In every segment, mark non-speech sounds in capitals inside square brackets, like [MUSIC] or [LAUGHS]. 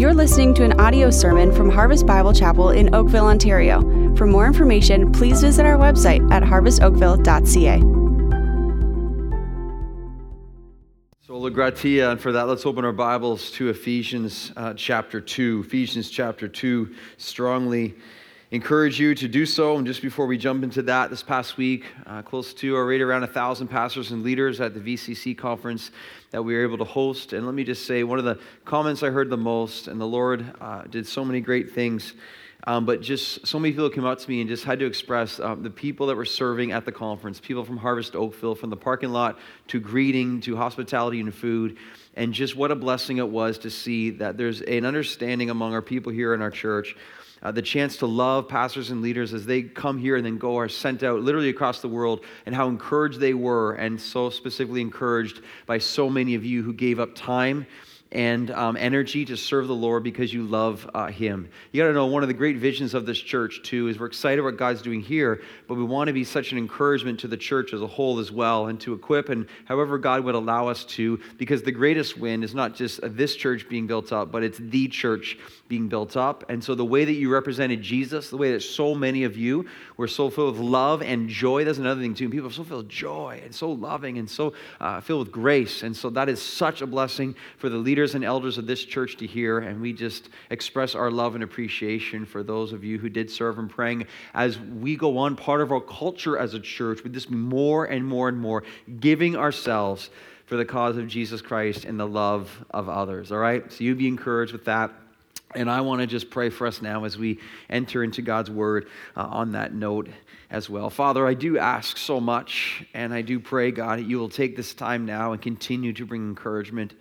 You're listening to an audio sermon from Harvest Bible Chapel in Oakville, Ontario. For more information, please visit our website at harvestoakville.ca. Sola Gratia, and for that, let's open our Bibles to Ephesians uh, chapter 2. Ephesians chapter 2 strongly encourage you to do so. And just before we jump into that, this past week, uh, close to or right around a thousand pastors and leaders at the VCC conference that we were able to host. And let me just say, one of the comments I heard the most, and the Lord uh, did so many great things. Um, but just so many people came up to me and just had to express um, the people that were serving at the conference, people from Harvest Oakville, from the parking lot to greeting to hospitality and food, and just what a blessing it was to see that there's an understanding among our people here in our church uh, the chance to love pastors and leaders as they come here and then go are sent out literally across the world, and how encouraged they were, and so specifically encouraged by so many of you who gave up time and um, energy to serve the Lord because you love uh, Him. You got to know one of the great visions of this church, too, is we're excited what God's doing here, but we want to be such an encouragement to the church as a whole as well, and to equip and however God would allow us to, because the greatest win is not just this church being built up, but it's the church being built up. And so the way that you represented Jesus, the way that so many of you were so filled with love and joy, that's another thing, too. People are so filled with joy and so loving and so uh, filled with grace. And so that is such a blessing for the leaders leaders and elders of this church to hear, and we just express our love and appreciation for those of you who did serve and praying as we go on. Part of our culture as a church would just be more and more and more giving ourselves for the cause of Jesus Christ and the love of others. All right? So you be encouraged with that. And I want to just pray for us now as we enter into God's word uh, on that note as well. Father, I do ask so much, and I do pray, God, that you will take this time now and continue to bring encouragement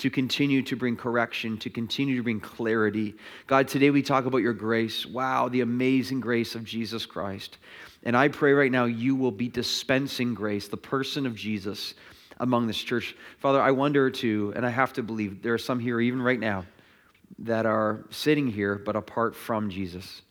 to continue to bring correction, to continue to bring clarity. God, today we talk about your grace. Wow, the amazing grace of Jesus Christ. And I pray right now you will be dispensing grace, the person of Jesus among this church. Father, I wonder too, and I have to believe there are some here even right now that are sitting here but apart from Jesus,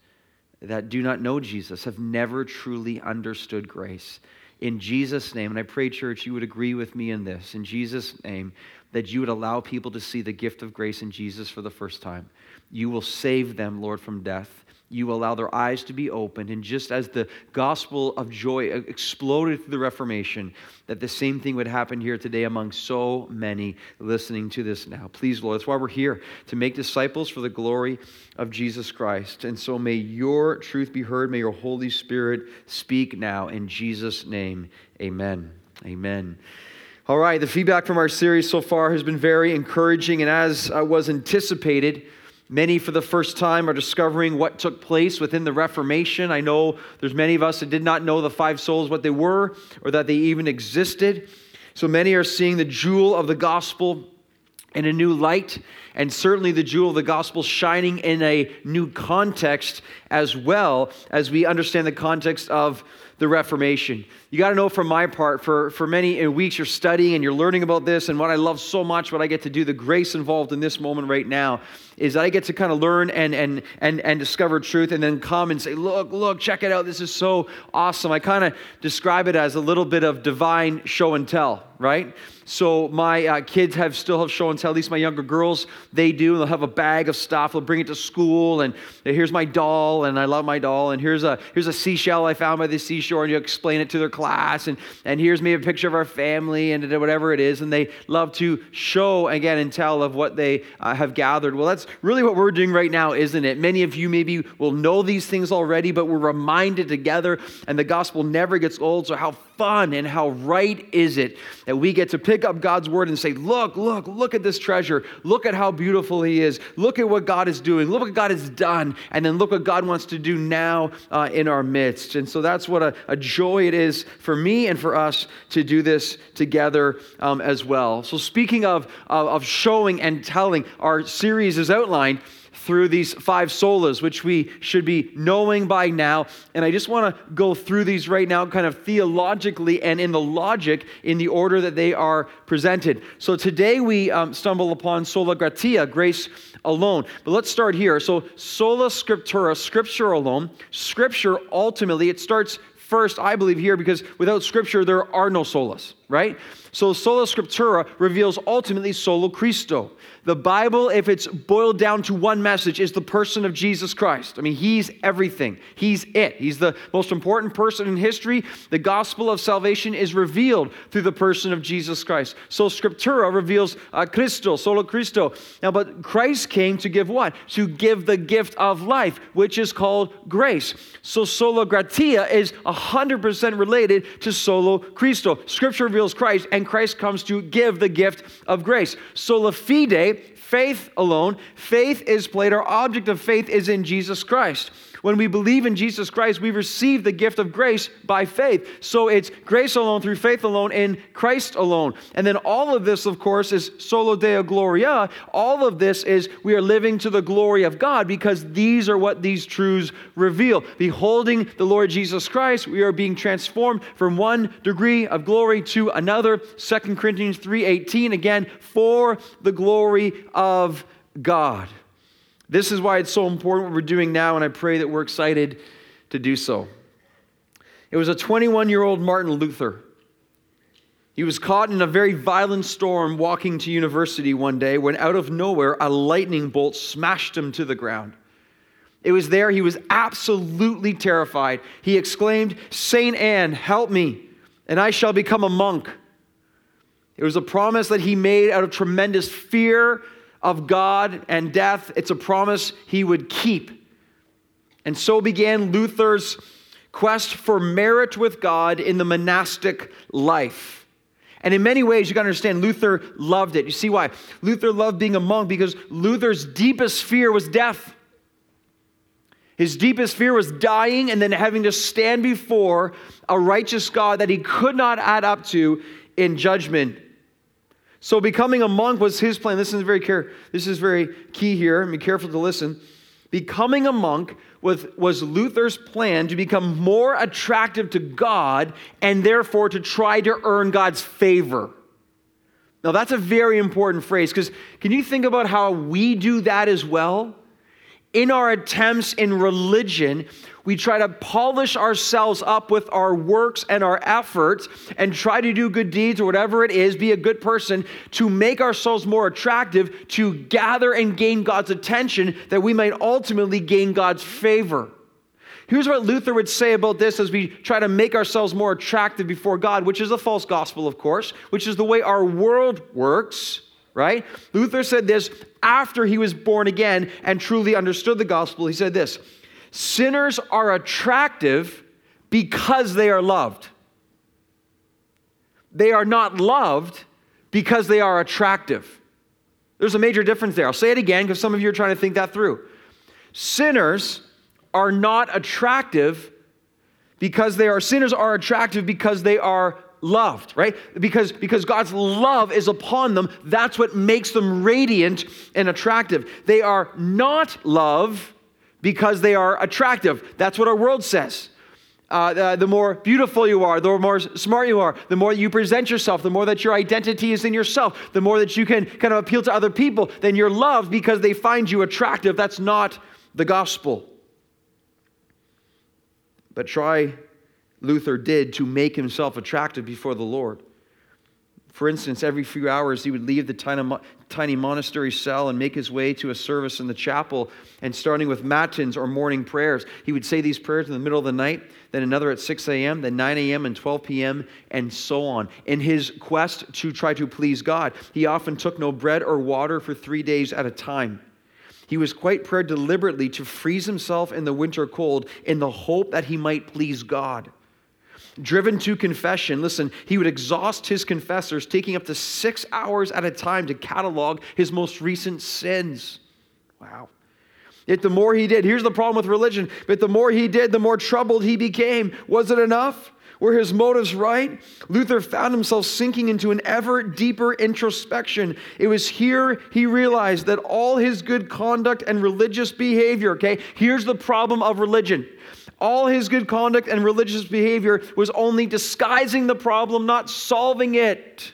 that do not know Jesus, have never truly understood grace. In Jesus' name, and I pray, church, you would agree with me in this. In Jesus' name, that you would allow people to see the gift of grace in Jesus for the first time. You will save them, Lord, from death. You allow their eyes to be opened. And just as the gospel of joy exploded through the Reformation, that the same thing would happen here today among so many listening to this now. Please, Lord, that's why we're here to make disciples for the glory of Jesus Christ. And so may your truth be heard. May your Holy Spirit speak now. In Jesus' name, amen. Amen. All right, the feedback from our series so far has been very encouraging, and as uh, was anticipated, many for the first time are discovering what took place within the Reformation. I know there's many of us that did not know the five solas, what they were, or that they even existed. So many are seeing the jewel of the gospel in a new light, and certainly the jewel of the gospel shining in a new context as well as we understand the context of the Reformation. You got to know from my part, for, for many weeks you're studying and you're learning about this, and what I love so much, what I get to do, the grace involved in this moment right now, is that I get to kind of learn and, and, and, and discover truth and then come and say, Look, look, check it out. This is so awesome. I kind of describe it as a little bit of divine show and tell, right? So my uh, kids have still have show and tell. At least my younger girls, they do. They'll have a bag of stuff. They'll bring it to school, and here's my doll, and I love my doll. And here's a here's a seashell I found by the seashore, and you explain it to their class. And and here's me a picture of our family, and whatever it is. And they love to show again and tell of what they uh, have gathered. Well, that's really what we're doing right now, isn't it? Many of you maybe will know these things already, but we're reminded together, and the gospel never gets old. So how fun and how right is it that we get to pick up God's word and say, Look, look, look at this treasure. Look at how beautiful He is. Look at what God is doing. Look what God has done. And then look what God wants to do now uh, in our midst. And so that's what a, a, joy it is for me and for us to do this together um, as well. So, speaking of, of, of showing and telling, our series is outlined through these five solas, which we should be knowing by now. And I just want to go through these right now, kind of theologically and in the logic in the order that they are presented. So today we um, stumble upon sola gratia, grace alone. But let's start here. So, sola scriptura, scripture alone. Scripture ultimately, it starts first, I believe, here because without scripture, there are no solas. Right? So sola scriptura reveals ultimately solo Christo. The Bible, if it's boiled down to one message, is the person of Jesus Christ. I mean, he's everything. He's it. He's the most important person in history. The gospel of salvation is revealed through the person of Jesus Christ. So scriptura reveals uh, Christo, solo Christo. Now, but Christ came to give what? To give the gift of life, which is called grace. So sola gratia is 100% related to solo Christo. Scripture reveals Christ, and Christ comes to give the gift of grace. Sola fide, faith alone. Faith is played, our object of faith is in Jesus Christ. When we believe in Jesus Christ, we receive the gift of grace by faith. So it's grace alone through faith alone in Christ alone. And then all of this, of course, is solo deo gloria. All of this is we are living to the glory of God because these are what these truths reveal. Beholding the Lord Jesus Christ, we are being transformed from one degree of glory to another. 2 Corinthians 3:18 again, for the glory of God. This is why it's so important what we're doing now, and I pray that we're excited to do so. It was a 21 year old Martin Luther. He was caught in a very violent storm walking to university one day when, out of nowhere, a lightning bolt smashed him to the ground. It was there, he was absolutely terrified. He exclaimed, Saint Anne, help me, and I shall become a monk. It was a promise that he made out of tremendous fear of God and death. It's a promise he would keep. And so began Luther's quest for merit with God in the monastic life. And in many ways, you got to understand, Luther loved it. You see why? Luther loved being a monk because Luther's deepest fear was death. His deepest fear was dying and then having to stand before a righteous God that he could not add up to in judgment so becoming a monk was his plan. This is very care. This is very key here. Be careful to listen. Becoming a monk was, was Luther's plan to become more attractive to God and therefore to try to earn God's favor. Now, that's a very important phrase because can you think about how we do that as well? In our attempts in religion, we try to polish ourselves up with our works and our efforts and try to do good deeds or whatever it is, be a good person to make ourselves more attractive, to gather and gain God's attention, that we might ultimately gain God's favor. Here's what Luther would say about this as we try to make ourselves more attractive before God, which is a false gospel, of course, which is the way our world works, right? Luther said this after he was born again and truly understood the gospel. He said this Sinners are attractive because they are loved. They are not loved because they are attractive. There's a major difference there. I'll say it again because some of you are trying to think that through. Sinners are not attractive because they are sinners are attractive because they are loved, right? Because, because God's love is upon them. That's what makes them radiant and attractive. They are not love because they are attractive. That's what our world says. Uh, the, the, more beautiful you are, the more smart you are, the more you present yourself, the more that your identity is in yourself, the more that you can kind of appeal to other people, then you're loved because they find you attractive. That's not the gospel. But try Luther did to make himself attractive before the Lord. For instance, every few hours he would leave the tiny, monastery cell and make his way to a service in the chapel. And starting with matins or morning prayers, he would say these prayers in the middle of the night, then another at 6 a.m., then 9 a.m., and 12 p.m., and so on. In his quest to try to please God, he often took no bread or water for three days at a time. He was quite prepared deliberately to freeze himself in the winter cold in the hope that he might please God driven to confession, listen, he would exhaust his confessors, taking up to six hours at a time to catalog his most recent sins. Wow. Yet the more he did, here's the problem with religion, but the more he did, the more troubled he became. Was it enough? Were his motives right? Luther found himself sinking into an ever deeper introspection. It was here he realized that all his good conduct and religious behavior, okay, here's the problem of religion all his good conduct and religious behavior was only disguising the problem, not solving it.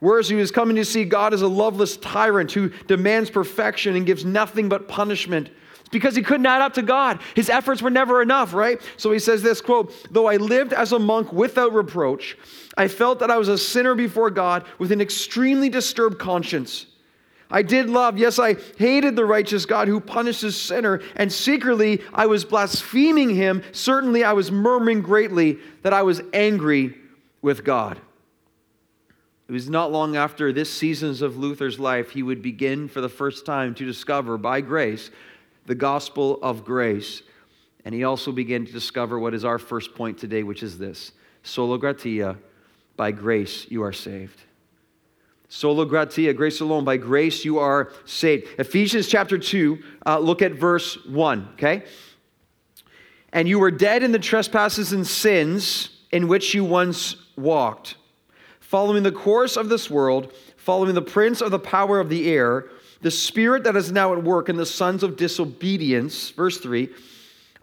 Whereas he was coming to see God as a loveless tyrant who demands perfection and gives nothing but punishment. It's because he couldn't add up to God. His efforts were never enough, right? So he says this quote, though I lived as a monk without reproach, I felt that I was a sinner before God with an extremely disturbed conscience. I did love, yes, I hated the righteous God who punishes sinner, and secretly I was blaspheming him. Certainly I was murmuring greatly that I was angry with God. It was not long after this seasons of Luther's life he would begin for the first time to discover by grace the gospel of grace. And he also began to discover what is our first point today, which is this sola gratia, by grace you are saved. Sola gratia, grace alone. By grace you are saved. Ephesians chapter 2, uh, look at verse 1, okay? And you were dead in the trespasses and sins in which you once walked, following the course of this world, following the prince of the power of the air, the spirit that is now at work in the sons of disobedience. Verse 3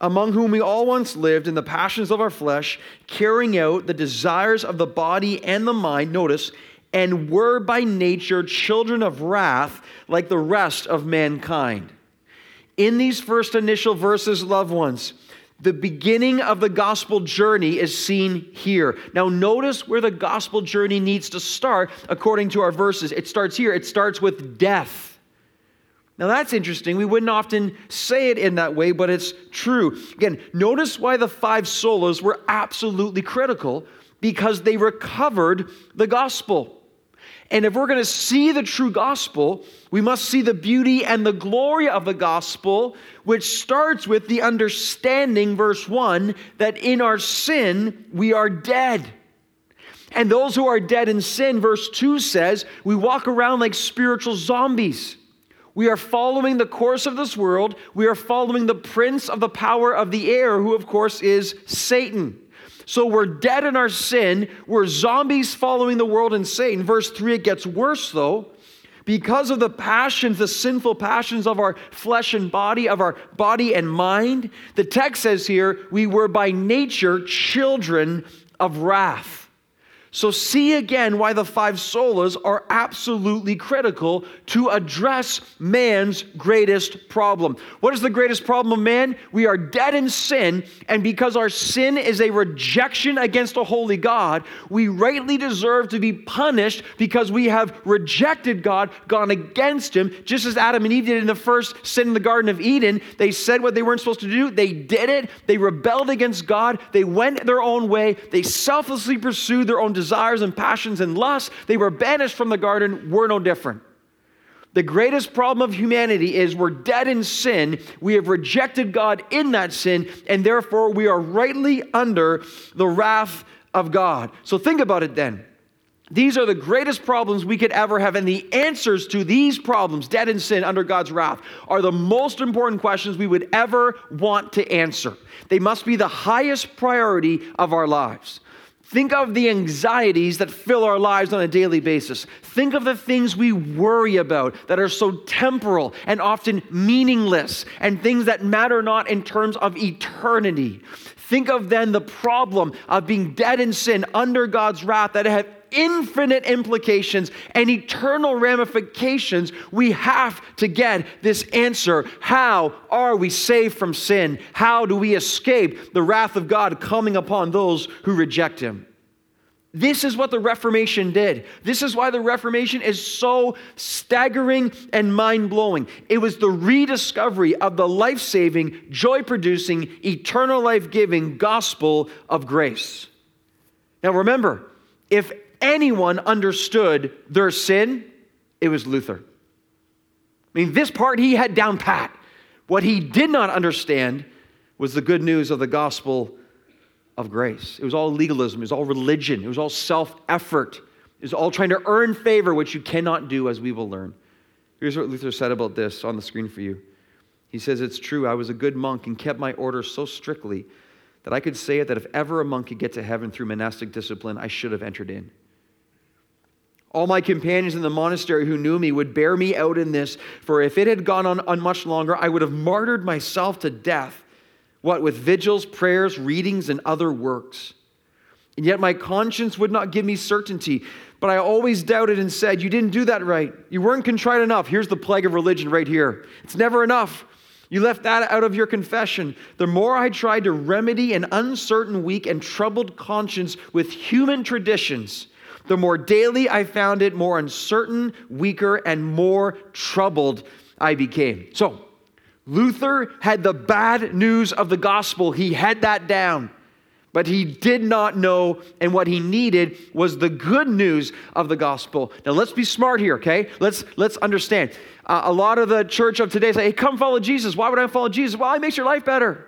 among whom we all once lived in the passions of our flesh, carrying out the desires of the body and the mind. Notice, and were by nature children of wrath like the rest of mankind. In these first initial verses, loved ones, the beginning of the gospel journey is seen here. Now, notice where the gospel journey needs to start according to our verses. It starts here, it starts with death. Now, that's interesting. We wouldn't often say it in that way, but it's true. Again, notice why the five solas were absolutely critical because they recovered the gospel. And if we're going to see the true gospel, we must see the beauty and the glory of the gospel, which starts with the understanding, verse 1, that in our sin we are dead. And those who are dead in sin, verse 2 says, we walk around like spiritual zombies. We are following the course of this world. We are following the prince of the power of the air, who, of course, is Satan. So we're dead in our sin. We're zombies following the world and Satan. Verse 3, it gets worse though. Because of the passions, the sinful passions of our flesh and body, of our body and mind, the text says here, we were by nature children of wrath. So, see again why the five solas are absolutely critical to address man's greatest problem. What is the greatest problem of man? We are dead in sin, and because our sin is a rejection against a holy God, we rightly deserve to be punished because we have rejected God, gone against Him, just as Adam and Eve did in the first sin in the Garden of Eden. They said what they weren't supposed to do, they did it, they rebelled against God, they went their own way, they selflessly pursued their own desires desires and passions and lusts. They were banished from the garden. We're no different. The greatest problem of humanity is we're dead in sin. We have rejected God in that sin, and therefore we are rightly under the wrath of God. So think about it then. These are the greatest problems we could ever have, and the answers to these problems, dead in sin under God's wrath, are the most important questions we would ever want to answer. They must be the highest priority of our lives. Think of the anxieties that fill our lives on a daily basis. Think of the things we worry about that are so temporal and often meaningless, and things that matter not in terms of eternity. Think of then the problem of being dead in sin under God's wrath that have infinite implications and eternal ramifications, we have to get this answer. How are we saved from sin? How do we escape the wrath of God coming upon those who reject Him? This is what the Reformation did. This is why the Reformation is so staggering and mind blowing. It was the rediscovery of the life saving, joy producing, eternal life giving gospel of grace. Now remember, if anyone understood their sin, it was Luther. I mean, this part he had down pat. What he did not understand was the good news of the gospel of grace. It was all legalism, it was all religion, it was all self effort, it was all trying to earn favor, which you cannot do, as we will learn. Here's what Luther said about this on the screen for you. He says, It's true, I was a good monk and kept my orders so strictly that I could say it that if ever a monk could get to heaven through monastic discipline, I should have entered in. All my companions in the monastery who knew me would bear me out in this, for if it had gone on, on much longer, I would have martyred myself to death. What, with vigils, prayers, readings, and other works? And yet my conscience would not give me certainty. But I always doubted and said, You didn't do that right. You weren't contrite enough. Here's the plague of religion right here. It's never enough. You left that out of your confession. The more I tried to remedy an uncertain, weak, and troubled conscience with human traditions, the more daily I found it more uncertain, weaker, and more troubled I became. So, Luther had the bad news of the gospel. He had that down. But he did not know, and what he needed was the good news of the gospel. Now let's be smart here, okay? Let's let's understand. Uh, a lot of the church of today say, "Hey, come follow Jesus." Why would I follow Jesus? Well, it makes your life better.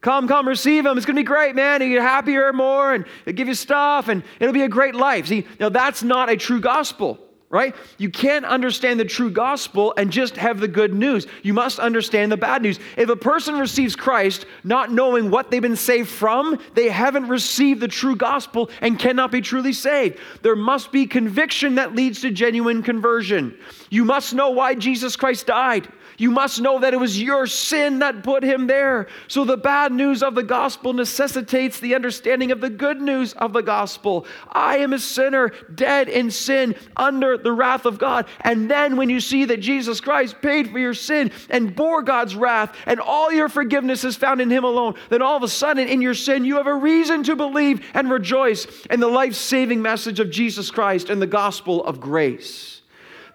Come, come, receive him. It's going to be great, man. You get happier more, and it'll give you stuff, and it'll be a great life. See, now that's not a true gospel right? You can't understand the true gospel and just have the good news. You must understand the bad news. If a person receives Christ not knowing what they've been saved from, they haven't received the true gospel and cannot be truly saved. There must be conviction that leads to genuine conversion. You must know why Jesus Christ died. You must know that it was your sin that put him there. So the bad news of the gospel necessitates the understanding of the good news of the gospel. I am a sinner, dead in sin, under the wrath of God. And then when you see that Jesus Christ paid for your sin and bore God's wrath, and all your forgiveness is found in him alone, then all of a sudden in your sin, you have a reason to believe and rejoice in the life saving message of Jesus Christ and the gospel of grace.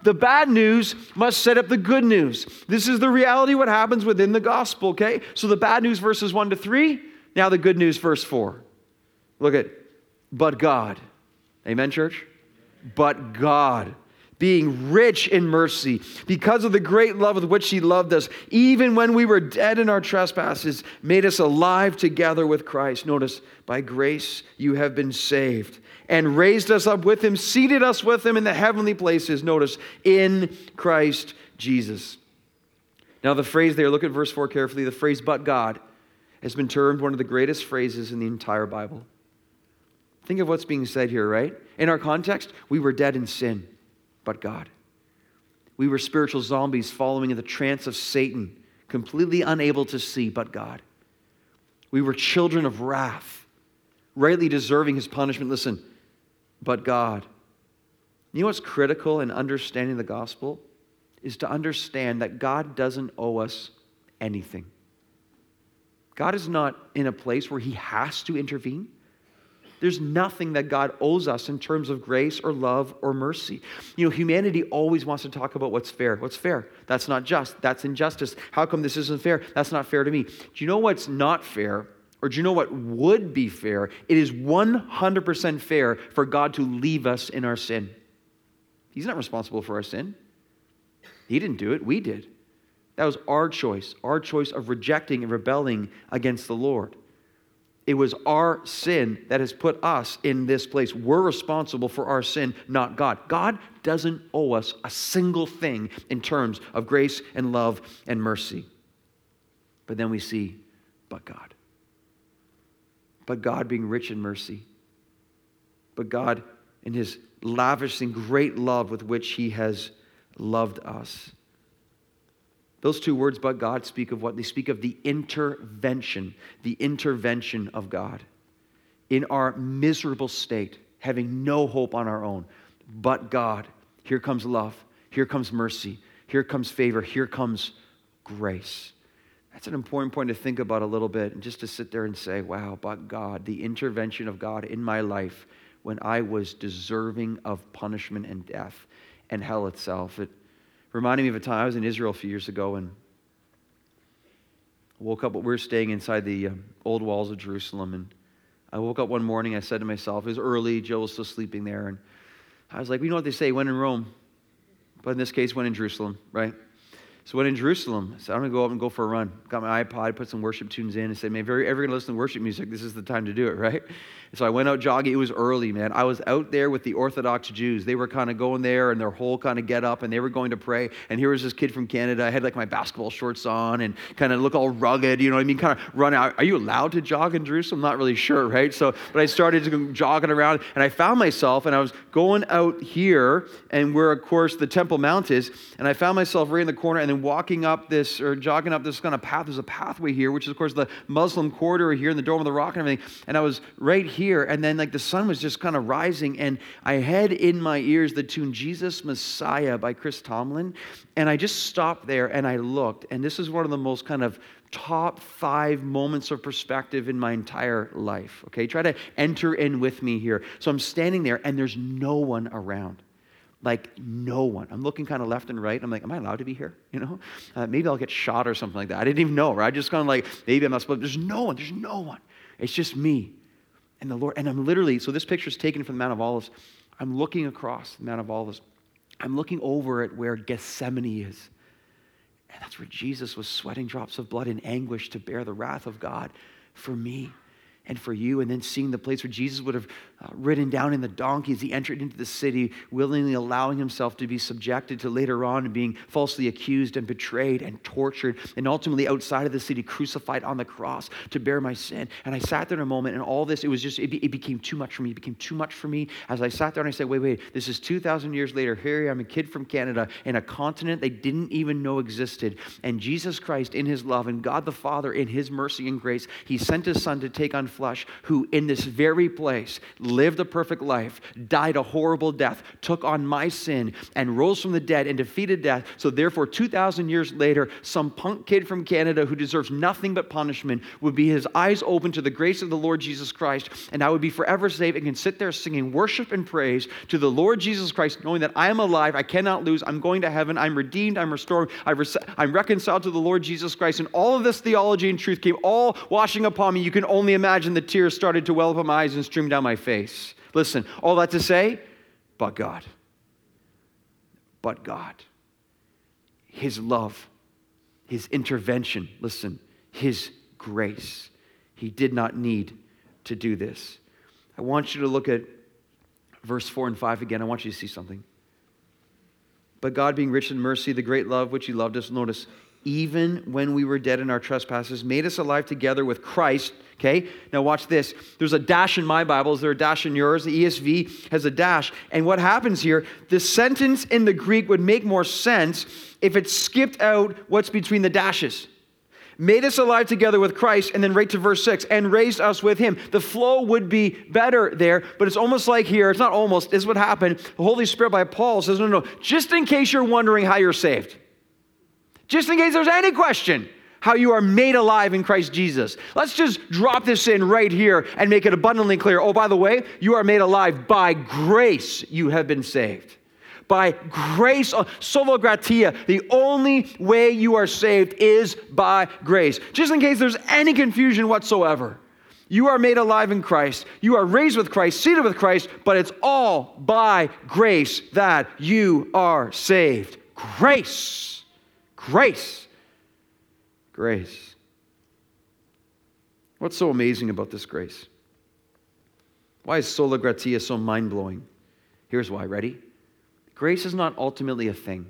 The bad news must set up the good news. This is the reality what happens within the gospel, okay? So the bad news verses 1 to 3, now the good news verse 4. Look at but God. Amen church? But God being rich in mercy, because of the great love with which He loved us, even when we were dead in our trespasses, made us alive together with Christ. Notice, by grace you have been saved, and raised us up with Him, seated us with Him in the heavenly places. Notice, in Christ Jesus. Now, the phrase there, look at verse 4 carefully. The phrase, but God, has been termed one of the greatest phrases in the entire Bible. Think of what's being said here, right? In our context, we were dead in sin but God. We were spiritual zombies following in the trance of Satan, completely unable to see but God. We were children of wrath, rightly deserving his punishment. Listen, but God. You know what's critical in understanding the gospel? Is to understand that God doesn't owe us anything. God is not in a place where he has to intervene. There's nothing that God owes us in terms of grace or love or mercy. You know, humanity always wants to talk about what's fair. What's fair? That's not just. That's injustice. How come this isn't fair? That's not fair to me. Do you know what's not fair? Or do you know what would be fair? It is 100% fair for God to leave us in our sin. He's not responsible for our sin. He didn't do it, we did. That was our choice, our choice of rejecting and rebelling against the Lord. It was our sin that has put us in this place. We're responsible for our sin, not God. God doesn't owe us a single thing in terms of grace and love and mercy. But then we see, but God. But God being rich in mercy. But God in his lavishing great love with which he has loved us. Those two words, but God, speak of what? They speak of the intervention, the intervention of God in our miserable state, having no hope on our own. But God, here comes love, here comes mercy, here comes favor, here comes grace. That's an important point to think about a little bit and just to sit there and say, wow, but God, the intervention of God in my life when I was deserving of punishment and death and hell itself. It, reminded me of a time I was in Israel a few years ago and woke up. We were staying inside the um, old walls of Jerusalem, and I woke up one morning. I said to myself, it was early. Jill was still sleeping there, and I was like, you know what they say, when in Rome, but in this case, when in Jerusalem, right? So when in Jerusalem, I said, I'm going to go up and go for a run. Got my iPod, put some worship tunes in, and said, man, if you're ever to listen to worship music, this is the time to do it, [LAUGHS] right? So I went out jogging. It was early, man. I was out there with the Orthodox Jews. They were kind of going there and their whole kind of get up, and they were going to pray. And here was this kid from Canada. I had like my basketball shorts on and kind of look all rugged, you know what I mean? Kind of run out. Are you allowed to jog in Jerusalem? Not really sure, right? So, but I started jogging around, and I found myself, and I was going out here, and where, of course, the Temple Mount is, and I found myself right in the corner, and then walking up this or jogging up this kind of path. There's a pathway here, which is, of course, the Muslim corridor here in the Dome of the Rock and everything. And I was right here, and then like the sun was just kind of rising, and I had in my ears the tune Jesus Messiah by Chris Tomlin. And I just stopped there and I looked, and this is one of the most kind of top five moments of perspective in my entire life. Okay, try to enter in with me here. So I'm standing there, and there's no one around like no one. I'm looking kind of left and right. I'm like, am I allowed to be here? [LAUGHS] You know, uh, maybe I'll get shot or something like that. I didn't even know. Right? I just kind of like, maybe I'm not supposed. There's no one. There's no one. It's just me and the Lord. And I'm literally. So this picture is taken from the Mount of Olives. I'm looking across the Mount of Olives. I'm looking over at where Gethsemane is. And that's where Jesus was sweating drops of blood in anguish to bear the wrath of God for me and for you, and then seeing the place where Jesus would have uh, ridden down in the donkey as he entered into the city, willingly allowing himself to be subjected to later on being falsely accused and betrayed and tortured, and ultimately outside of the city, crucified on the cross to bear my sin. And I sat there in a moment, and all this, it was just, it, be, it became too much for me. It became too much for me as I sat there and I said, wait, wait, this is 2,000 years later. Here I am, a kid from Canada in a continent they didn't even know existed. And Jesus Christ, in his love, and God the Father, in his mercy and grace, he sent his son to take on flesh, who in this very place lived a perfect life, died a horrible death, took on my sin, and rose from the dead and defeated death. So, therefore, 2,000 years later, some punk kid from Canada who deserves nothing but punishment would be his eyes open to the grace of the Lord Jesus Christ, and I would be forever saved and can sit there singing worship and praise to the Lord Jesus Christ, knowing that I am alive, I cannot lose, I'm going to heaven, I'm redeemed, I'm restored, I'm reconciled to the Lord Jesus Christ. And all of this theology and truth came all washing upon me. You can only imagine the tears started to well up in my eyes and stream down my face. Listen, all that to say, but God. But God. His love, His intervention, listen, His grace. He did not need to do this. I want you to look at verse 4 and 5 again. I want you to see something. But God, being rich in mercy, the great love which He loved us, notice, even when we were dead in our trespasses, made us alive together with Christ. Okay, now watch this. There's a dash in my Bible. Is there a dash in yours? The ESV has a dash. And what happens here, the sentence in the Greek would make more sense if it skipped out what's between the dashes. Made us alive together with Christ, and then right to verse 6, and raised us with him. The flow would be better there, but it's almost like here, it's not almost, this is what happened. The Holy Spirit by Paul says, no, no, just in case you're wondering how you're saved. Just in case there's any question how you are made alive in Christ Jesus. Let's just drop this in right here and make it abundantly clear. Oh, by the way, you are made alive by grace, you have been saved. By grace, uh, sola gratia, the only way you are saved is by grace. Just in case there's any confusion whatsoever. You are made alive in Christ. You are raised with Christ, seated with Christ, but it's all by grace that you are saved. Grace. Grace. Grace. What's so amazing about this grace? Why is sola gratia so mind blowing? Here's why. Ready? Grace is not ultimately a thing,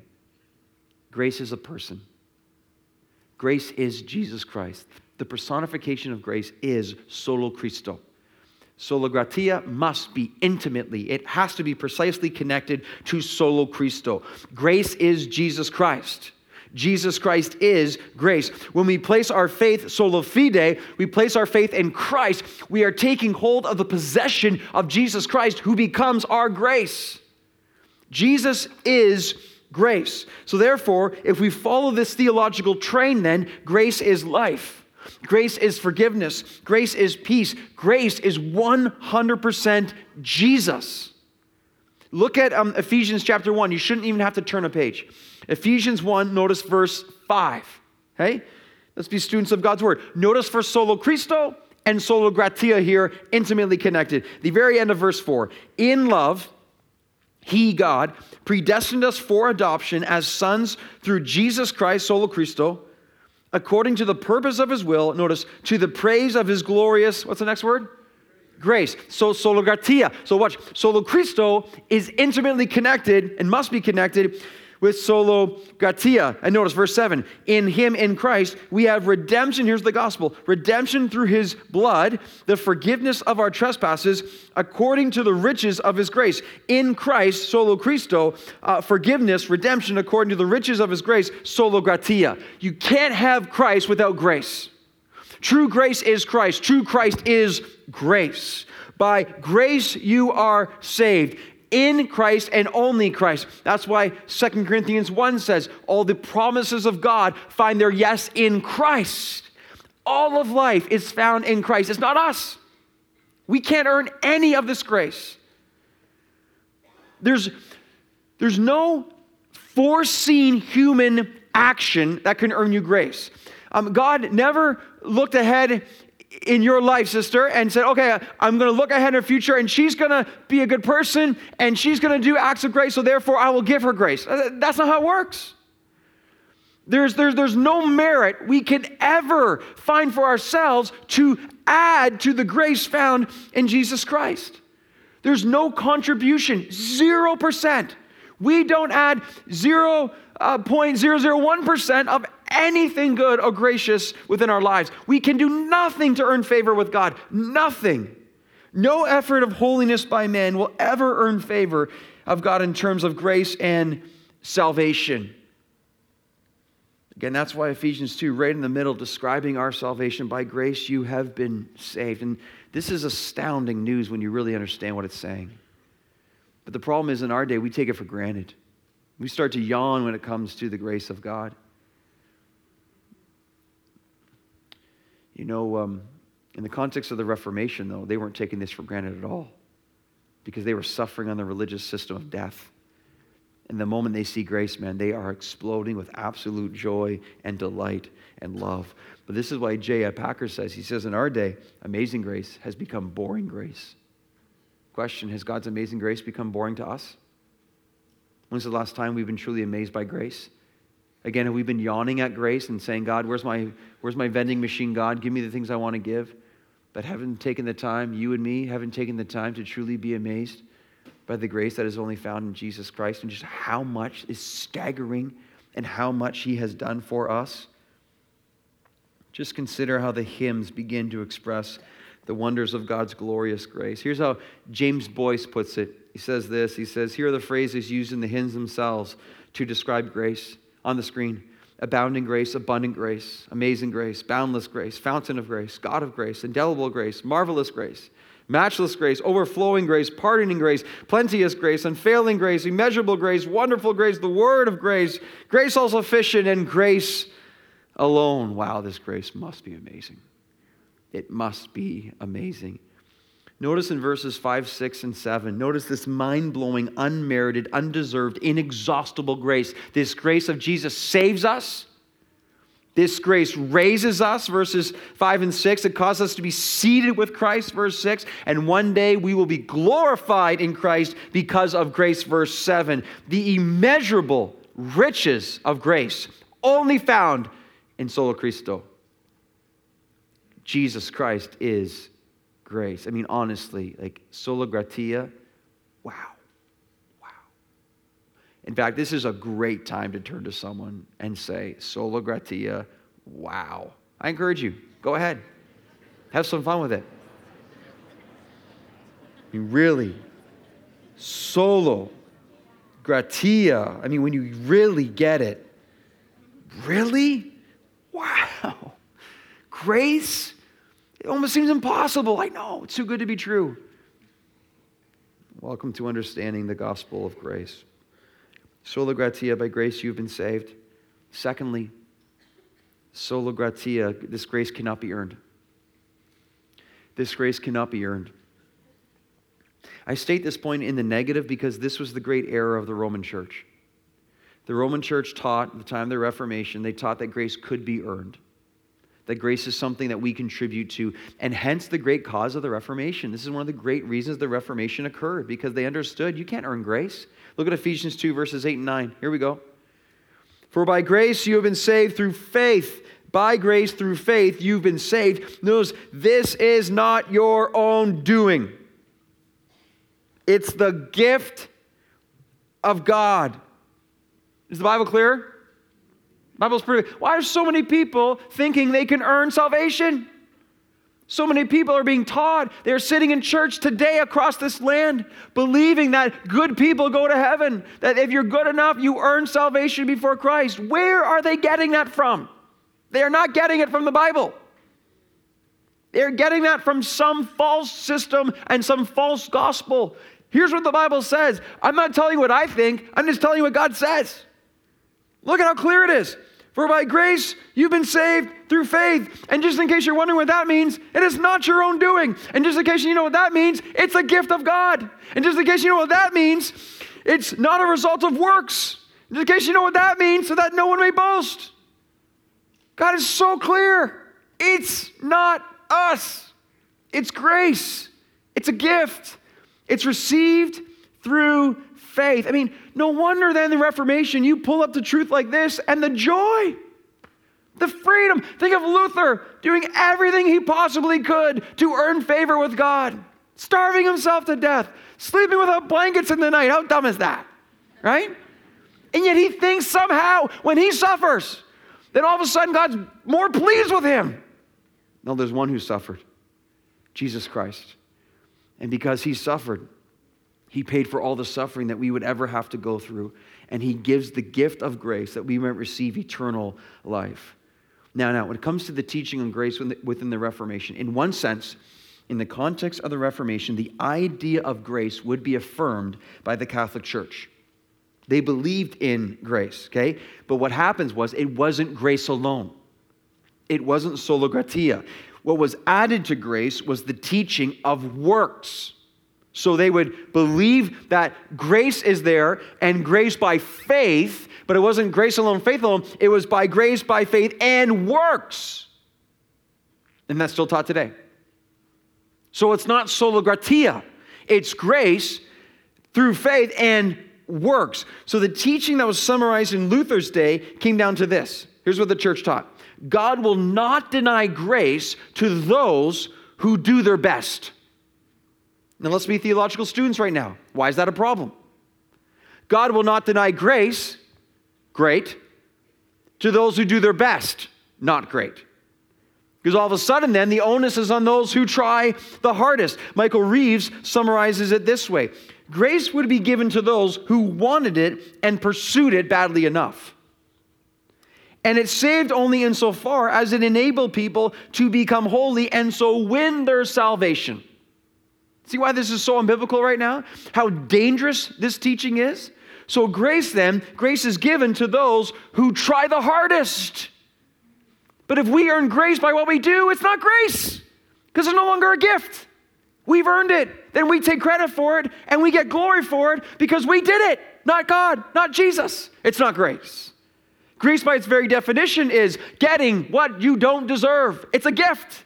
grace is a person. Grace is Jesus Christ. The personification of grace is solo Christo. Sola gratia must be intimately, it has to be precisely connected to solo Christo. Grace is Jesus Christ. Jesus Christ is grace. When we place our faith, sola fide, we place our faith in Christ, we are taking hold of the possession of Jesus Christ, who becomes our grace. Jesus is grace. So, therefore, if we follow this theological train, then grace is life. Grace is forgiveness. Grace is peace. Grace is 100% Jesus. Look at um, Ephesians chapter 1. You shouldn't even have to turn a page. Ephesians 1, notice verse 5. Okay? Let's be students of God's word. Notice for solo Christo and solo gratia here, intimately connected. The very end of verse 4. In love, he, God, predestined us for adoption as sons through Jesus Christ, solo Christo, according to the purpose of his will. Notice, to the praise of his glorious, what's the next word? Grace. So solo gratia. So watch. Solo Christo is intimately connected and must be connected with solo gratia. And notice verse 7 In him, in Christ, we have redemption. Here's the gospel redemption through his blood, the forgiveness of our trespasses, according to the riches of his grace. In Christ, solo Christo, uh, forgiveness, redemption, according to the riches of his grace, solo gratia. You can't have Christ without grace. True grace is Christ. True Christ is grace. By grace you are saved. In Christ and only Christ. That's why 2 Corinthians 1 says, All the promises of God find their yes in Christ. All of life is found in Christ. It's not us. We can't earn any of this grace. There's, there's no foreseen human action that can earn you grace. Um, God never looked ahead in your life, sister, and said, okay, I'm going to look ahead in her future, and she's going to be a good person, and she's going to do acts of grace, so therefore I will give her grace. That's not how it works. There's, there's, there's no merit we can ever find for ourselves to add to the grace found in Jesus Christ. There's no contribution, 0%. We don't add 0.001% uh, of anything good or gracious within our lives. We can do nothing to earn favor with God. Nothing. No effort of holiness by man will ever earn favor of God in terms of grace and salvation. Again, that's why Ephesians 2, right in the middle, describing our salvation by grace, you have been saved. And this is astounding news when you really understand what it's saying. But the problem is, in our day, we take it for granted. We start to yawn when it comes to the grace of God. You know, um, in the context of the Reformation, though, they weren't taking this for granted at all because they were suffering on the religious system of death. And the moment they see grace, man, they are exploding with absolute joy and delight and love. But this is why J.I. Packer says, he says, in our day, amazing grace has become boring grace. Question Has God's amazing grace become boring to us? When's the last time we've been truly amazed by grace? Again, have we been yawning at grace and saying, God, where's my, where's my vending machine, God? Give me the things I want to give. But haven't taken the time, you and me, haven't taken the time to truly be amazed by the grace that is only found in Jesus Christ and just how much is staggering and how much He has done for us. Just consider how the hymns begin to express the wonders of God's glorious grace. Here's how James Boice puts it. He says this He says, Here are the phrases used in the hymns themselves to describe grace on the screen abounding grace, abundant grace, amazing grace, boundless grace, fountain of grace, God of grace, indelible grace, marvelous grace, matchless grace, overflowing grace, pardoning grace, plenteous grace, unfailing grace, immeasurable grace, wonderful grace, the word of grace, grace all sufficient, and grace alone. Wow, this grace must be amazing. It must be amazing. Notice in verses 5, 6, and 7, notice this mind blowing, unmerited, undeserved, inexhaustible grace. This grace of Jesus saves us. This grace raises us, verses 5 and 6. It causes us to be seated with Christ, verse 6. And one day we will be glorified in Christ because of grace, verse 7. The immeasurable riches of grace, only found in Solo Christo. Jesus Christ is grace. I mean, honestly, like sola gratia, wow. Wow. In fact, this is a great time to turn to someone and say, sola gratia, wow. I encourage you, go ahead. Have some fun with it. I mean, really, solo gratia. I mean, when you really get it, really? Wow. Grace it almost seems impossible. I know, it's too good to be true. Welcome to understanding the gospel of grace. Sola gratia, by grace you've been saved. Secondly, sola gratia, this grace cannot be earned. This grace cannot be earned. I state this point in the negative because this was the great error of the Roman church. The Roman church taught, at the time of the Reformation, they taught that grace could be earned that grace is something that we contribute to, and hence the great cause of the Reformation. This is one of the great reasons the Reformation occurred because they understood you can't earn grace. Look at Ephesians 2, verses 8 and 9. Here we go. For by grace you have been saved through faith. By grace through faith you've been saved. Notice this is not your own doing, it's the gift of God. Is the Bible clear? Bible's pretty. Why are so many people thinking they can earn salvation? So many people are being taught. They're sitting in church today across this land, believing that good people go to heaven, that if you're good enough, you earn salvation before Christ. Where are they getting that from? They are not getting it from the Bible. They're getting that from some false system and some false gospel. Here's what the Bible says I'm not telling you what I think, I'm just telling you what God says. Look at how clear it is. For by grace you've been saved through faith. And just in case you're wondering what that means, it is not your own doing. And just in case you know what that means, it's a gift of God. And just in case you know what that means, it's not a result of works. Just in case you know what that means, so that no one may boast. God is so clear. It's not us, it's grace, it's a gift. It's received through faith. I mean, no wonder then the Reformation, you pull up the truth like this and the joy, the freedom. Think of Luther doing everything he possibly could to earn favor with God, starving himself to death, sleeping without blankets in the night. How dumb is that? Right? And yet he thinks somehow when he suffers, then all of a sudden God's more pleased with him. No, there's one who suffered Jesus Christ. And because he suffered, he paid for all the suffering that we would ever have to go through. And he gives the gift of grace that we might receive eternal life. Now, now, when it comes to the teaching on grace within the Reformation, in one sense, in the context of the Reformation, the idea of grace would be affirmed by the Catholic Church. They believed in grace, okay? But what happens was it wasn't grace alone. It wasn't sola gratia. What was added to grace was the teaching of works. So they would believe that grace is there and grace by faith, but it wasn't grace alone, faith alone. It was by grace, by faith, and works. And that's still taught today. So it's not sola gratia, it's grace through faith and works. So the teaching that was summarized in Luther's day came down to this. Here's what the church taught God will not deny grace to those who do their best. Now, let's be theological students right now. Why is that a problem? God will not deny grace, great, to those who do their best, not great. Because all of a sudden, then, the onus is on those who try the hardest. Michael Reeves summarizes it this way Grace would be given to those who wanted it and pursued it badly enough. And it saved only insofar as it enabled people to become holy and so win their salvation. See why this is so unbiblical right now? How dangerous this teaching is? So, grace then, grace is given to those who try the hardest. But if we earn grace by what we do, it's not grace because it's no longer a gift. We've earned it. Then we take credit for it and we get glory for it because we did it, not God, not Jesus. It's not grace. Grace, by its very definition, is getting what you don't deserve. It's a gift.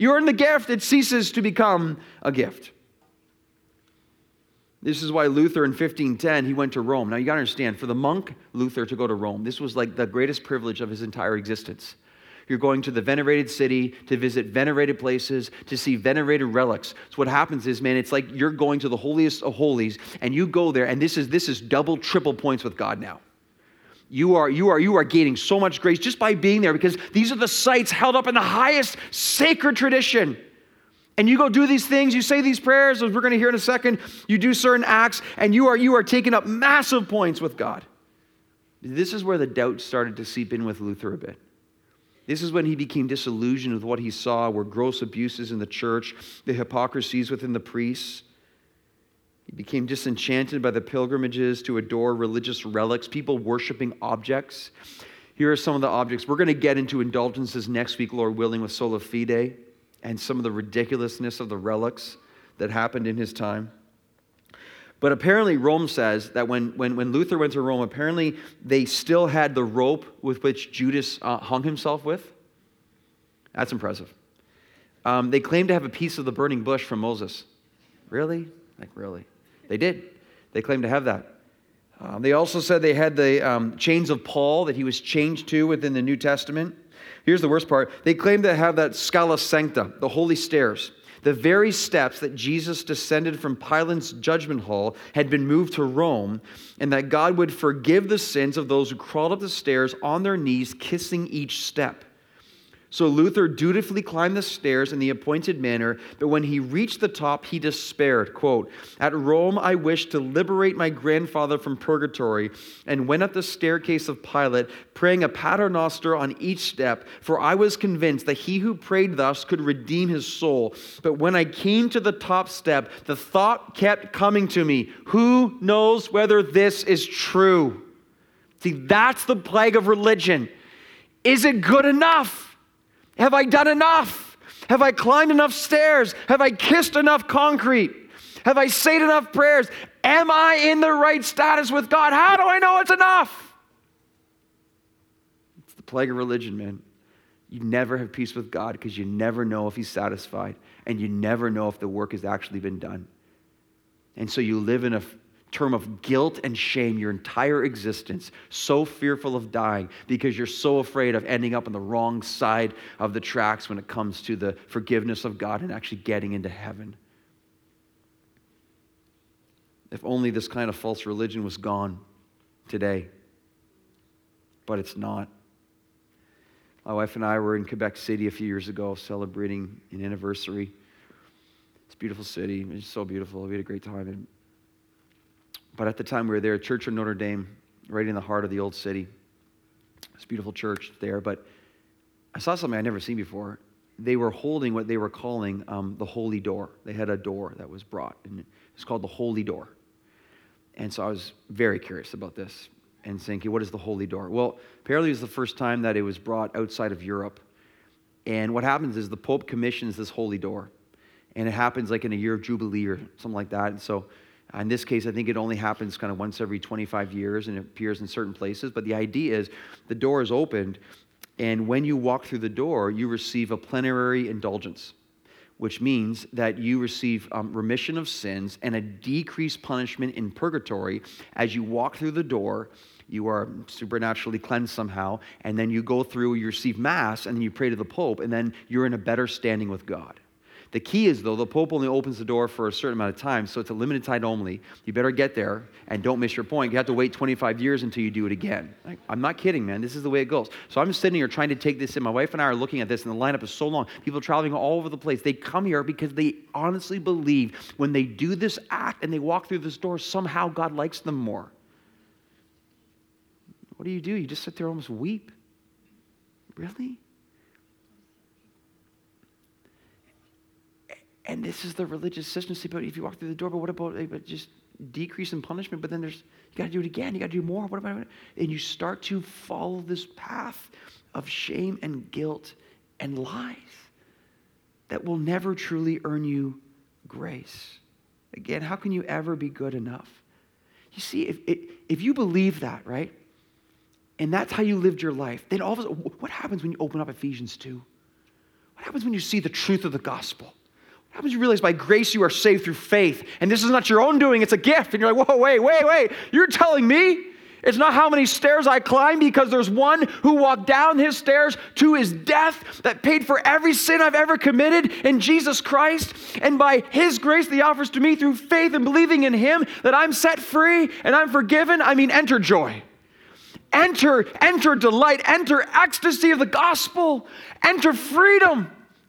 You earn the gift, it ceases to become a gift. This is why Luther in 1510 he went to Rome. Now you got to understand, for the monk Luther to go to Rome, this was like the greatest privilege of his entire existence. You're going to the venerated city to visit venerated places, to see venerated relics. So what happens is, man, it's like you're going to the holiest of holies, and you go there, and this is this is double, triple points with God now you are you are you are gaining so much grace just by being there because these are the sites held up in the highest sacred tradition. And you go do these things you say these prayers as we're going to hear in a second you do certain acts and you are you are taking up massive points with god. This is where the doubt started to seep in with luther a bit. This is when he became disillusioned with what he saw were gross abuses in the church the hypocrisies within the priests he became disenchanted by the pilgrimages to adore religious relics, people worshiping objects. Here are some of the objects. We're going to get into indulgences next week, Lord willing, with Sola Fide and some of the ridiculousness of the relics that happened in his time. But apparently, Rome says that when, when, when Luther went to Rome, apparently they still had the rope with which Judas uh, hung himself with. That's impressive. Um, they claim to have a piece of the burning bush from Moses. Really? Like, really? They did. They claimed to have that. Um, they also said they had the um, chains of Paul that he was changed to within the New Testament. Here's the worst part they claimed to have that scala sancta, the holy stairs. The very steps that Jesus descended from Pilate's judgment hall had been moved to Rome, and that God would forgive the sins of those who crawled up the stairs on their knees, kissing each step. So Luther dutifully climbed the stairs in the appointed manner, but when he reached the top, he despaired. Quote, At Rome, I wished to liberate my grandfather from purgatory, and went up the staircase of Pilate, praying a paternoster on each step, for I was convinced that he who prayed thus could redeem his soul. But when I came to the top step, the thought kept coming to me who knows whether this is true? See, that's the plague of religion. Is it good enough? Have I done enough? Have I climbed enough stairs? Have I kissed enough concrete? Have I said enough prayers? Am I in the right status with God? How do I know it's enough? It's the plague of religion, man. You never have peace with God because you never know if He's satisfied and you never know if the work has actually been done. And so you live in a term of guilt and shame your entire existence, so fearful of dying because you're so afraid of ending up on the wrong side of the tracks when it comes to the forgiveness of God and actually getting into heaven. If only this kind of false religion was gone today, but it's not. My wife and I were in Quebec City a few years ago celebrating an anniversary. It's a beautiful city. It's so beautiful. We had a great time. But at the time we were there, Church of Notre Dame, right in the heart of the old city. It's beautiful church there, but I saw something I'd never seen before. They were holding what they were calling um, the Holy Door. They had a door that was brought, and it's called the Holy Door. And so I was very curious about this and thinking, what is the Holy Door? Well, apparently it was the first time that it was brought outside of Europe. And what happens is the Pope commissions this Holy Door. And it happens like in a year of Jubilee or something like that. And so in this case, I think it only happens kind of once every 25 years and it appears in certain places. But the idea is the door is opened, and when you walk through the door, you receive a plenary indulgence, which means that you receive um, remission of sins and a decreased punishment in purgatory as you walk through the door. You are supernaturally cleansed somehow, and then you go through, you receive Mass, and then you pray to the Pope, and then you're in a better standing with God. The key is, though, the Pope only opens the door for a certain amount of time, so it's a limited time only. You better get there and don't miss your point. You have to wait 25 years until you do it again. Like, I'm not kidding, man. This is the way it goes. So I'm sitting here trying to take this in. My wife and I are looking at this, and the lineup is so long. People traveling all over the place. They come here because they honestly believe when they do this act and they walk through this door, somehow God likes them more. What do you do? You just sit there and almost weep. Really? And this is the religious system. But if you walk through the door, but what about just decrease in punishment? But then there's you got to do it again. You got to do more. What about? And you start to follow this path of shame and guilt and lies that will never truly earn you grace. Again, how can you ever be good enough? You see, if, if you believe that, right, and that's how you lived your life, then all of a sudden, what happens when you open up Ephesians 2? What happens when you see the truth of the gospel? How happens you realize by grace you are saved through faith? And this is not your own doing, it's a gift. And you're like, whoa, wait, wait, wait. You're telling me it's not how many stairs I climb because there's one who walked down his stairs to his death that paid for every sin I've ever committed in Jesus Christ. And by his grace, he offers to me through faith and believing in him that I'm set free and I'm forgiven. I mean, enter joy. Enter, enter delight, enter ecstasy of the gospel, enter freedom,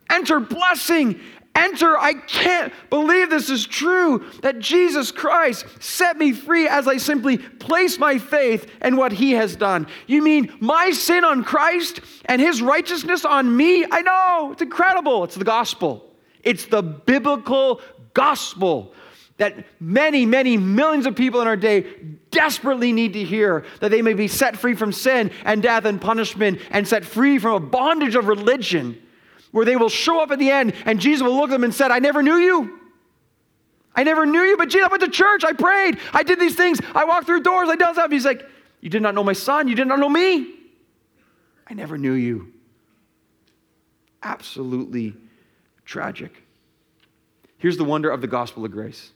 enter blessing, enter. I can't believe this is true that Jesus Christ set me free as I simply place my faith in what he has done. You mean my sin on Christ and his righteousness on me? I know, it's incredible. It's the gospel, it's the biblical gospel. That many, many millions of people in our day desperately need to hear that they may be set free from sin and death and punishment and set free from a bondage of religion where they will show up at the end and Jesus will look at them and said, I never knew you. I never knew you, but Jesus, I went to church, I prayed, I did these things, I walked through doors, I done stuff. He's like, You did not know my son, you did not know me. I never knew you. Absolutely tragic. Here's the wonder of the gospel of grace.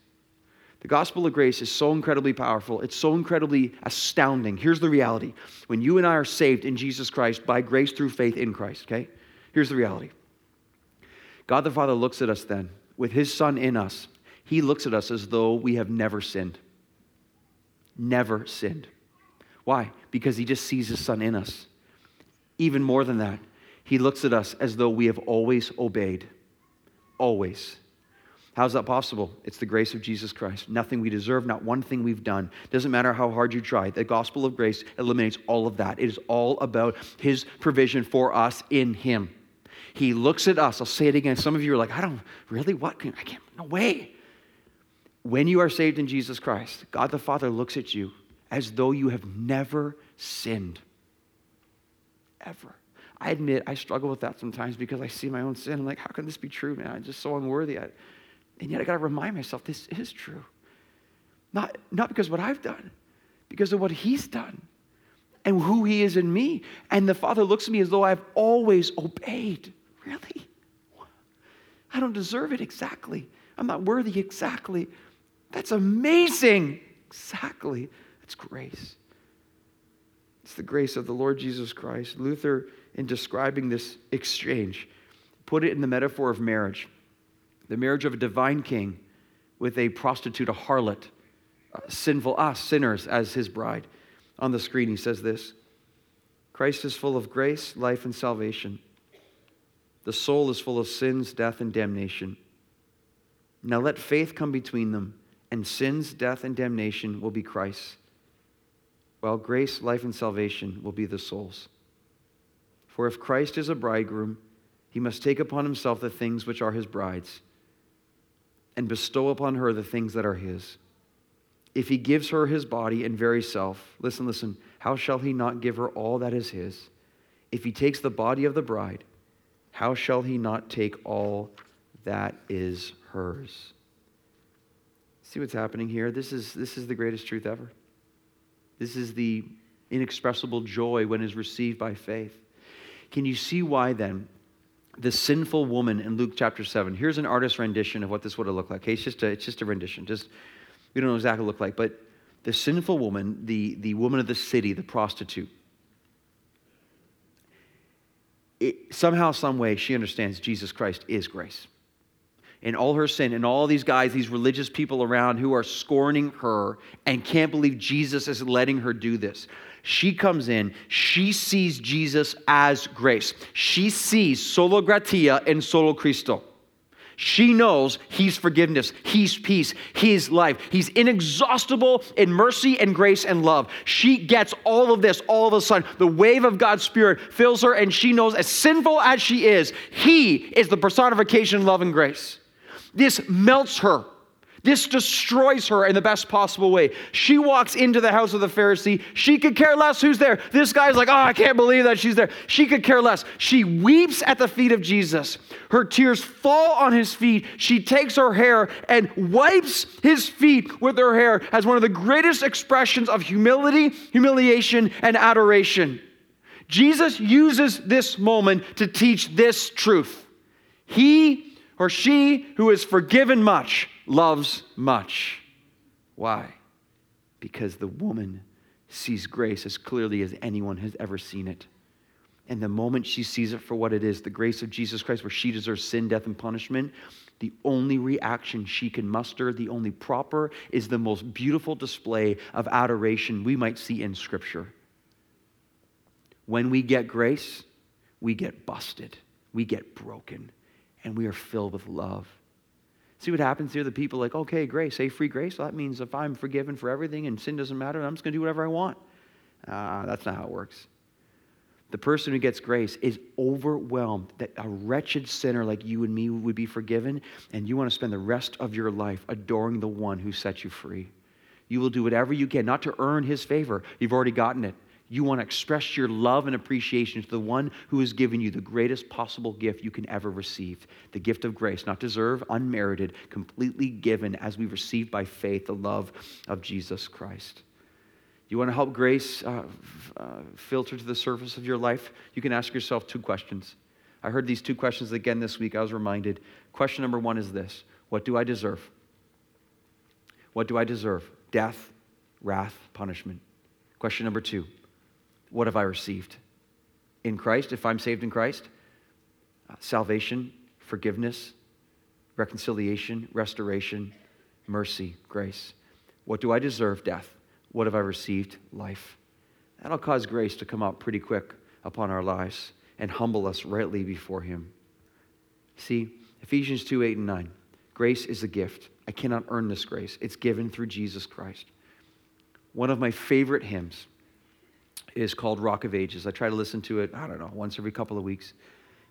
The gospel of grace is so incredibly powerful. It's so incredibly astounding. Here's the reality. When you and I are saved in Jesus Christ by grace through faith in Christ, okay? Here's the reality God the Father looks at us then with his Son in us. He looks at us as though we have never sinned. Never sinned. Why? Because he just sees his Son in us. Even more than that, He looks at us as though we have always obeyed. Always. How's that possible? It's the grace of Jesus Christ. Nothing we deserve, not one thing we've done. Doesn't matter how hard you try. The gospel of grace eliminates all of that. It is all about His provision for us in Him. He looks at us. I'll say it again. Some of you are like, I don't really, what? I can't, no way. When you are saved in Jesus Christ, God the Father looks at you as though you have never sinned. Ever. I admit I struggle with that sometimes because I see my own sin. I'm like, how can this be true, man? I'm just so unworthy. I, and yet I got to remind myself this is true. Not, not because of what I've done, because of what He's done and who He is in me. And the Father looks at me as though I've always obeyed. Really? I don't deserve it exactly. I'm not worthy exactly. That's amazing. Exactly. That's grace. It's the grace of the Lord Jesus Christ. Luther, in describing this exchange, put it in the metaphor of marriage the marriage of a divine king with a prostitute, a harlot, sinful, us, sinners, as his bride. On the screen, he says this Christ is full of grace, life, and salvation. The soul is full of sins, death, and damnation. Now let faith come between them, and sins, death, and damnation will be Christ's, while grace, life, and salvation will be the soul's. For if Christ is a bridegroom, he must take upon himself the things which are his bride's, and bestow upon her the things that are his. If he gives her his body and very self, listen, listen, how shall he not give her all that is his? If he takes the body of the bride, how shall he not take all that is hers? See what's happening here? This is, this is the greatest truth ever. This is the inexpressible joy when it is received by faith. Can you see why then the sinful woman in Luke chapter 7? Here's an artist's rendition of what this would have looked like. Okay, it's just a, it's just a rendition. Just we don't know exactly what it looked like, but the sinful woman, the, the woman of the city, the prostitute, it, somehow, some way, she understands Jesus Christ is grace. And all her sin, and all these guys, these religious people around who are scorning her and can't believe Jesus is letting her do this. She comes in, she sees Jesus as grace. She sees solo gratia and solo Christo. She knows He's forgiveness, He's peace, He's life. He's inexhaustible in mercy and grace and love. She gets all of this all of a sudden. The wave of God's Spirit fills her, and she knows, as sinful as she is, He is the personification of love and grace. This melts her. This destroys her in the best possible way. She walks into the house of the Pharisee. She could care less who's there. This guy's like, oh, I can't believe that she's there. She could care less. She weeps at the feet of Jesus. Her tears fall on his feet. She takes her hair and wipes his feet with her hair as one of the greatest expressions of humility, humiliation, and adoration. Jesus uses this moment to teach this truth. He or she who is forgiven much loves much. Why? Because the woman sees grace as clearly as anyone has ever seen it. And the moment she sees it for what it is, the grace of Jesus Christ, where she deserves sin, death, and punishment, the only reaction she can muster, the only proper, is the most beautiful display of adoration we might see in Scripture. When we get grace, we get busted, we get broken, and we are filled with love. See what happens here? The people like, okay, grace, say free grace. Well, that means if I'm forgiven for everything and sin doesn't matter, I'm just going to do whatever I want. Uh, that's not how it works. The person who gets grace is overwhelmed that a wretched sinner like you and me would be forgiven, and you want to spend the rest of your life adoring the one who set you free. You will do whatever you can, not to earn his favor. You've already gotten it. You want to express your love and appreciation to the one who has given you the greatest possible gift you can ever receive the gift of grace, not deserved, unmerited, completely given as we receive by faith the love of Jesus Christ. You want to help grace uh, uh, filter to the surface of your life? You can ask yourself two questions. I heard these two questions again this week. I was reminded. Question number one is this What do I deserve? What do I deserve? Death, wrath, punishment. Question number two what have I received? In Christ, if I'm saved in Christ, uh, salvation, forgiveness, reconciliation, restoration, mercy, grace. What do I deserve? Death. What have I received? Life. That'll cause grace to come out pretty quick upon our lives. and humble us rightly before Him. See, Ephesians 2 8 and 9. Grace is a gift. I cannot earn this grace, it's given through Jesus Christ. One of my favorite hymns is called Rock of Ages. I try to listen to it, I don't know, once every couple of weeks.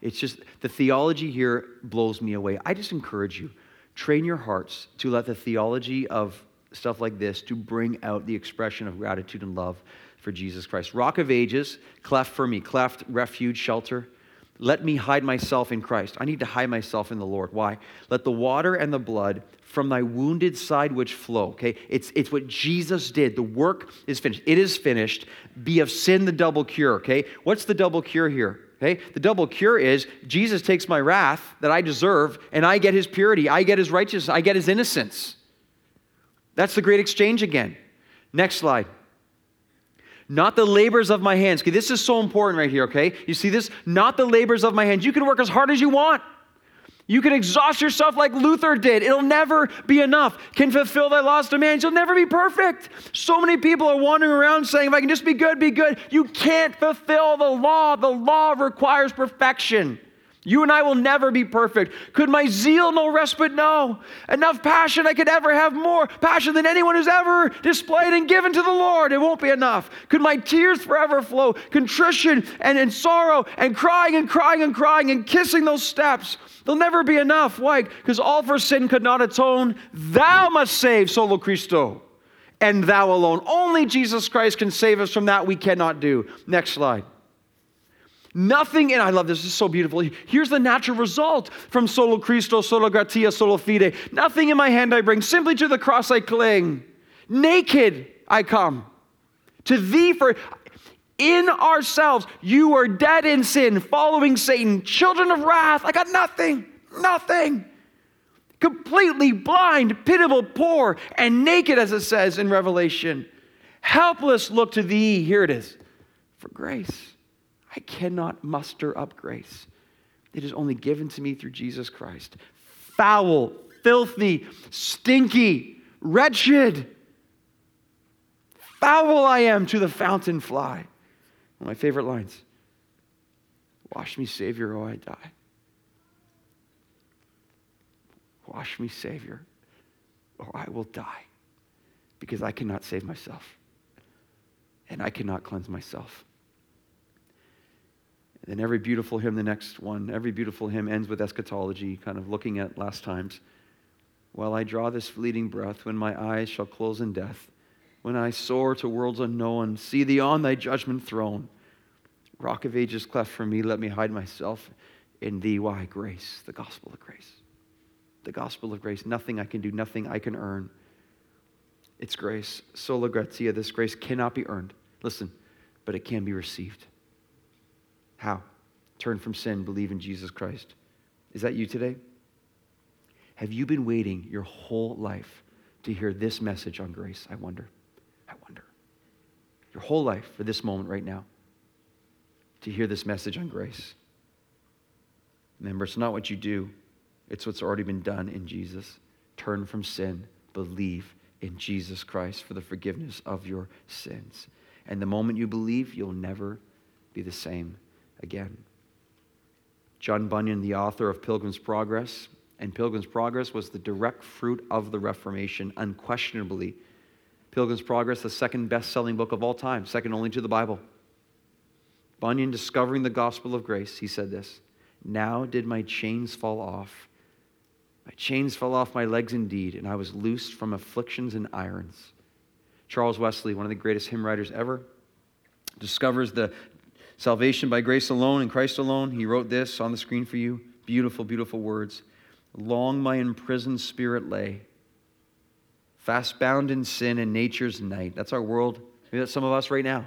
It's just the theology here blows me away. I just encourage you, train your hearts to let the theology of stuff like this to bring out the expression of gratitude and love for Jesus Christ. Rock of Ages, cleft for me, cleft, refuge, shelter. Let me hide myself in Christ. I need to hide myself in the Lord. Why? Let the water and the blood from thy wounded side which flow. Okay? It's, it's what Jesus did. The work is finished. It is finished. Be of sin the double cure. Okay? What's the double cure here? Okay? The double cure is Jesus takes my wrath that I deserve and I get his purity. I get his righteousness. I get his innocence. That's the great exchange again. Next slide not the labors of my hands. Okay, this is so important right here, okay? You see this? Not the labors of my hands. You can work as hard as you want. You can exhaust yourself like Luther did. It'll never be enough. Can fulfill thy lost demands. You'll never be perfect. So many people are wandering around saying, if I can just be good, be good. You can't fulfill the law. The law requires perfection. You and I will never be perfect. Could my zeal no respite? No. Enough passion I could ever have more passion than anyone who's ever displayed and given to the Lord. It won't be enough. Could my tears forever flow? Contrition and, and sorrow and crying and crying and crying and kissing those steps. They'll never be enough. Why? Because all for sin could not atone. Thou must save, solo Christo, and thou alone. Only Jesus Christ can save us from that we cannot do. Next slide. Nothing, and I love this, this is so beautiful. Here's the natural result from solo Christo, solo gratia, solo fide. Nothing in my hand I bring, simply to the cross I cling. Naked I come. To thee for in ourselves, you are dead in sin, following Satan, children of wrath. I got nothing, nothing. Completely blind, pitiable, poor, and naked, as it says in Revelation. Helpless look to thee, here it is, for grace. I cannot muster up grace. It is only given to me through Jesus Christ. Foul, filthy, stinky, wretched. Foul I am to the fountain fly. One of my favorite lines. Wash me, Savior, or I die. Wash me, Savior, or I will die because I cannot save myself and I cannot cleanse myself. And then every beautiful hymn, the next one, every beautiful hymn ends with eschatology, kind of looking at last times. While I draw this fleeting breath, when my eyes shall close in death, when I soar to worlds unknown, see thee on thy judgment throne. Rock of ages cleft for me, let me hide myself in thee. Why? Grace, the gospel of grace. The gospel of grace. Nothing I can do, nothing I can earn. It's grace. Sola gratia. This grace cannot be earned. Listen, but it can be received. How? Turn from sin, believe in Jesus Christ. Is that you today? Have you been waiting your whole life to hear this message on grace? I wonder. I wonder. Your whole life for this moment right now to hear this message on grace. Remember, it's not what you do, it's what's already been done in Jesus. Turn from sin, believe in Jesus Christ for the forgiveness of your sins. And the moment you believe, you'll never be the same again. John Bunyan, the author of Pilgrim's Progress, and Pilgrim's Progress was the direct fruit of the Reformation, unquestionably. Pilgrim's Progress, the second best selling book of all time, second only to the Bible. Bunyan discovering the gospel of grace, he said this Now did my chains fall off. My chains fell off my legs indeed, and I was loosed from afflictions and irons. Charles Wesley, one of the greatest hymn writers ever, discovers the Salvation by grace alone in Christ alone. He wrote this on the screen for you. Beautiful, beautiful words. Long my imprisoned spirit lay, fast bound in sin and nature's night. That's our world. Maybe that's some of us right now.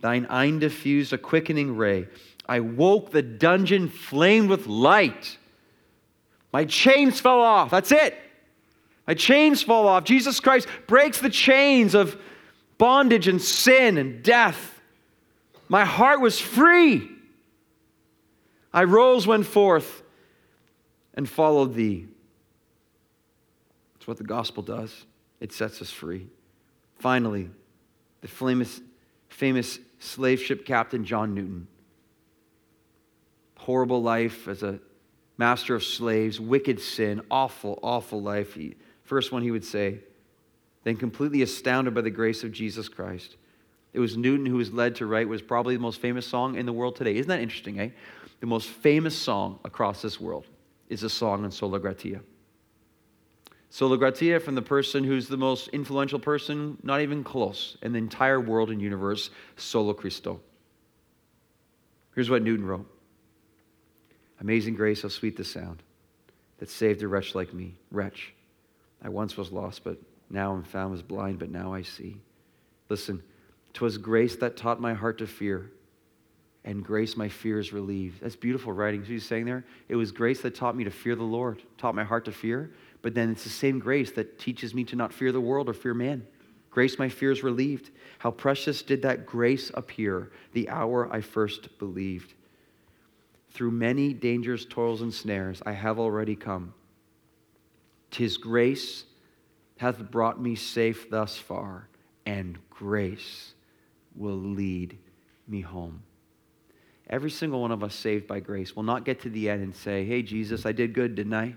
Thine eye diffused a quickening ray. I woke, the dungeon flamed with light. My chains fell off. That's it. My chains fall off. Jesus Christ breaks the chains of bondage and sin and death. My heart was free. I rose, went forth, and followed thee. That's what the gospel does. It sets us free. Finally, the famous, famous slave ship captain John Newton. horrible life as a master of slaves, wicked sin, awful, awful life. He, first one he would say, then completely astounded by the grace of Jesus Christ. It was Newton who was led to write was probably the most famous song in the world today. Isn't that interesting, eh? The most famous song across this world is a song on Sola Gratia. Sola Gratia from the person who's the most influential person, not even close, in the entire world and universe, Solo Christo. Here's what Newton wrote Amazing grace, how sweet the sound that saved a wretch like me. Wretch, I once was lost, but now I'm found, was blind, but now I see. Listen, 'twas grace that taught my heart to fear, and grace my fears relieved. That's beautiful writing. He's saying there, it was grace that taught me to fear the Lord, taught my heart to fear, but then it's the same grace that teaches me to not fear the world or fear man. Grace my fears relieved. How precious did that grace appear the hour I first believed. Through many dangers, toils, and snares, I have already come. Tis grace hath brought me safe thus far, and grace will lead me home. Every single one of us saved by grace will not get to the end and say, Hey, Jesus, I did good, didn't I?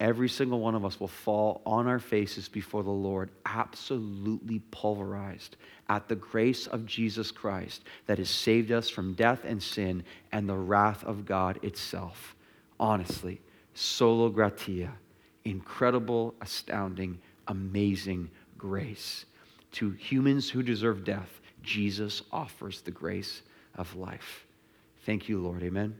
every single one of us will fall on our faces before the Lord, absolutely pulverized at the grace of Jesus Christ that has saved us from death and sin and the wrath of God itself. Honestly, solo gratia, incredible, astounding, amazing grace. To humans who deserve death, Jesus offers the grace of life. Thank you, Lord. Amen.